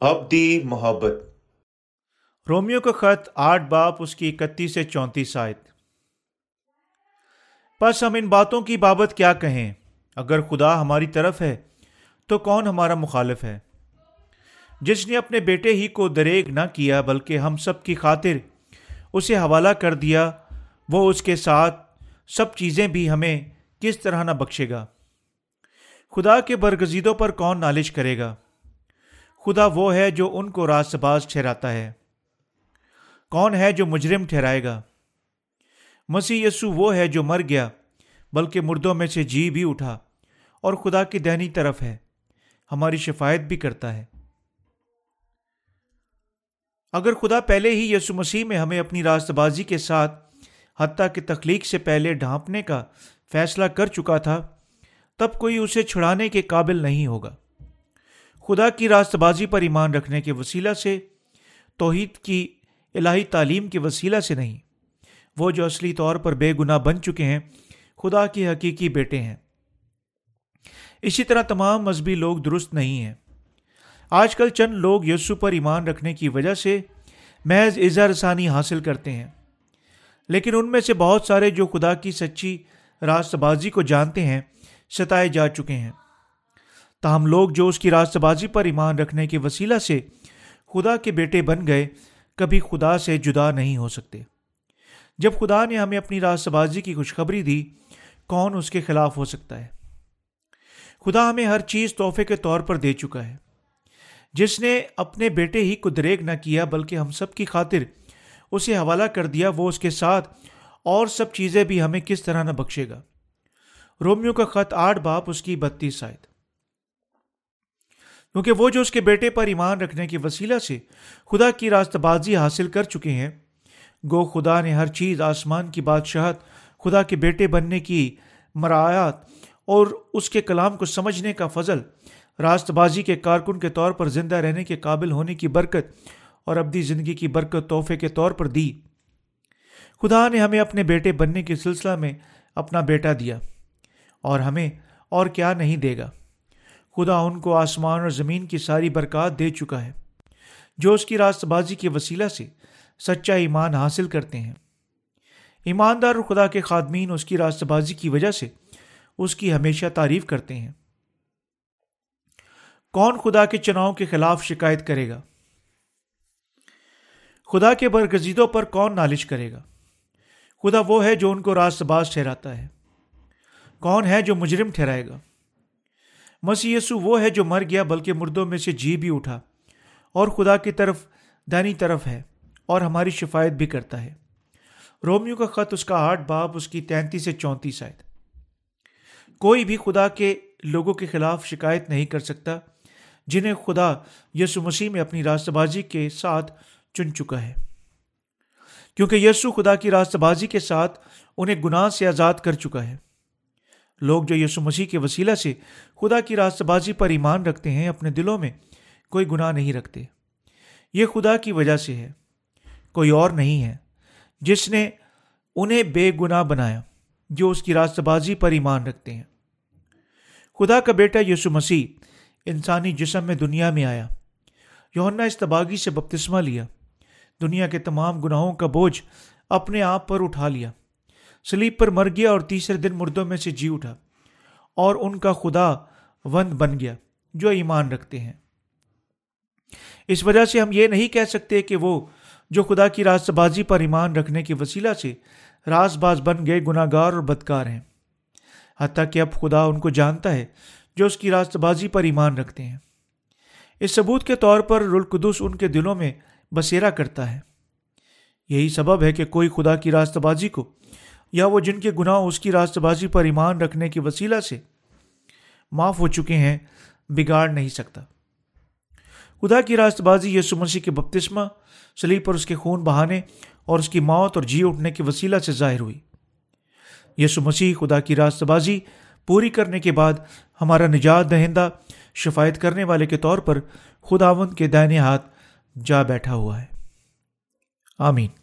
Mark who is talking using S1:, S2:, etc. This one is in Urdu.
S1: ابدی محبت۔
S2: رومیو کا خط آٹھ باپ اس کی اکتیس سے چونتیس آیت۔ بس ہم ان باتوں کی بابت کیا کہیں؟ اگر خدا ہماری طرف ہے، تو کون ہمارا مخالف ہے؟ جس نے اپنے بیٹے ہی کو دریگ نہ کیا، بلکہ ہم سب کی خاطر اسے حوالہ کر دیا، وہ اس کے ساتھ سب چیزیں بھی ہمیں کس طرح نہ بخشے گا؟ خدا کے برگزیدوں پر کون نالش کرے گا؟ خدا وہ ہے جو ان کو راست باز ٹھہراتا ہے۔ کون ہے جو مجرم ٹھہرائے گا؟ مسیح یسو وہ ہے جو مر گیا، بلکہ مردوں میں سے جی بھی اٹھا اور خدا کی دہنی طرف ہے۔ ہماری شفایت بھی کرتا ہے۔ اگر خدا پہلے ہی یسو مسیح میں ہمیں اپنی راست بازی کے ساتھ حتیٰ کی تخلیق سے پہلے ڈھانپنے کا فیصلہ کر چکا تھا، تب کوئی اسے چھڑانے کے قابل نہیں ہوگا۔ خدا کی راست بازی پر ایمان رکھنے کے وسیلہ سے، توحید کی الہی تعلیم کے وسیلہ سے نہیں۔ وہ جو اصلی طور پر بے گناہ بن چکے ہیں، خدا کی حقیقی بیٹے ہیں۔ اسی طرح تمام مذہبی لوگ درست نہیں ہیں۔ آج کل چند لوگ یسو پر ایمان رکھنے کی وجہ سے محض اظہار ثانی حاصل کرتے ہیں۔ لیکن ان میں سے بہت سارے جو خدا کی سچی راست بازی کو جانتے ہیں، ستائے جا چکے ہیں۔ تاہم لوگ جو اس کی راست بازی پر ایمان رکھنے کے وسیلہ سے خدا کے بیٹے بن گئے، کبھی خدا سے جدا نہیں ہو سکتے۔ جب خدا نے ہمیں اپنی راست بازی کی خوشخبری دی، کون اس کے خلاف ہو سکتا ہے؟ خدا ہمیں ہر چیز تحفے کے طور پر دے چکا ہے۔ جس نے اپنے بیٹے ہی کو دریگ نہ کیا، بلکہ ہم سب کی خاطر اسے حوالہ کر دیا، وہ اس کے ساتھ اور سب چیزیں بھی ہمیں کس طرح نہ بخشے گا۔ رومیو کا خط آٹھ، باپ اس کی بتیس آئے کیونکہ وہ جو اس کے بیٹے پر ایمان رکھنے کے وسیلہ سے خدا کی راست بازی حاصل کر چکے ہیں، گو خدا نے ہر چیز آسمان کی بادشاہت، خدا کے بیٹے بننے کی مرایات اور اس کے کلام کو سمجھنے کا فضل راست بازی کے کارکن کے طور پر زندہ رہنے کے قابل ہونے کی برکت اور ابدی زندگی کی برکت تحفے کے طور پر دی۔ خدا نے ہمیں اپنے بیٹے بننے کے سلسلہ میں اپنا بیٹا دیا اور ہمیں اور کیا نہیں دے گا۔ خدا ان کو آسمان اور زمین کی ساری برکات دے چکا ہے، جو اس کی راست بازی کے وسیلہ سے سچا ایمان حاصل کرتے ہیں۔ ایماندار اور خدا کے خادمین اس کی راست بازی کی وجہ سے اس کی ہمیشہ تعریف کرتے ہیں۔ کون خدا کے چناؤ کے خلاف شکایت کرے گا؟ خدا کے برگزیدوں پر کون نالش کرے گا؟ خدا وہ ہے جو ان کو راست باز ٹھہراتا ہے۔ کون ہے جو مجرم ٹھہرائے گا؟ مسی یسو وہ ہے جو مر گیا، بلکہ مردوں میں سے جی بھی اٹھا۔ اور خدا کی طرف دانی طرف ہے اور ہماری شفایت بھی کرتا ہے۔ رومیو کا خط اس کا آٹھ باپ، اس کی تینتیس سے چونتیس آئے کوئی بھی خدا کے لوگوں کے خلاف شکایت نہیں کر سکتا، جنہیں خدا یسو مسیح میں اپنی راست بازی کے ساتھ چن چکا ہے۔ کیونکہ یسو خدا کی راست بازی کے ساتھ انہیں گناہ سے آزاد کر چکا ہے۔ لوگ جو یسو مسیح کے وسیلہ سے خدا کی راست بازی پر ایمان رکھتے ہیں، اپنے دلوں میں کوئی گناہ نہیں رکھتے۔ یہ خدا کی وجہ سے ہے۔ کوئی اور نہیں ہے۔ جس نے انہیں بے گناہ بنایا، جو اس کی راست بازی پر ایمان رکھتے ہیں۔ خدا کا بیٹا یسو مسیح انسانی جسم میں دنیا میں آیا۔ یونا استباغی سے بپتسمہ لیا۔ دنیا کے تمام گناہوں کا بوجھ اپنے آپ پر اٹھا لیا۔ سلیپ پر مر گیا اور تیسرے دن مردوں میں سے جی اٹھا اور ان کا خدا وند بن گیا جو ایمان رکھتے ہیں۔ اس وجہ سے ہم یہ نہیں کہہ سکتے کہ وہ جو خدا کی راست بازی پر ایمان رکھنے کے وسیلہ سے راز باز بن گئے گناہ گار اور بدکار ہیں۔ حتیٰ کہ اب خدا ان کو جانتا ہے جو اس کی راست بازی پر ایمان رکھتے ہیں۔ اس ثبوت کے طور پر رلقدس ان کے دلوں میں بسیرا کرتا ہے۔ یہی سبب ہے کہ کوئی خدا کی راست بازی کو یا وہ جن کے گناہ اس کی راست بازی پر ایمان رکھنے کے وسیلہ سے معاف ہو چکے ہیں، بگاڑ نہیں سکتا۔ خدا کی راست بازی یسو مسیح کے بپتسمہ سلیب پر اس کے خون بہانے اور اس کی موت اور جی اٹھنے کے وسیلہ سے ظاہر ہوئی۔ یسو مسیح خدا کی راست بازی پوری کرنے کے بعد ہمارا نجات دہندہ، شفایت کرنے والے کے طور پر خداوند کے دائنے ہاتھ جا بیٹھا ہوا ہے۔ آمین۔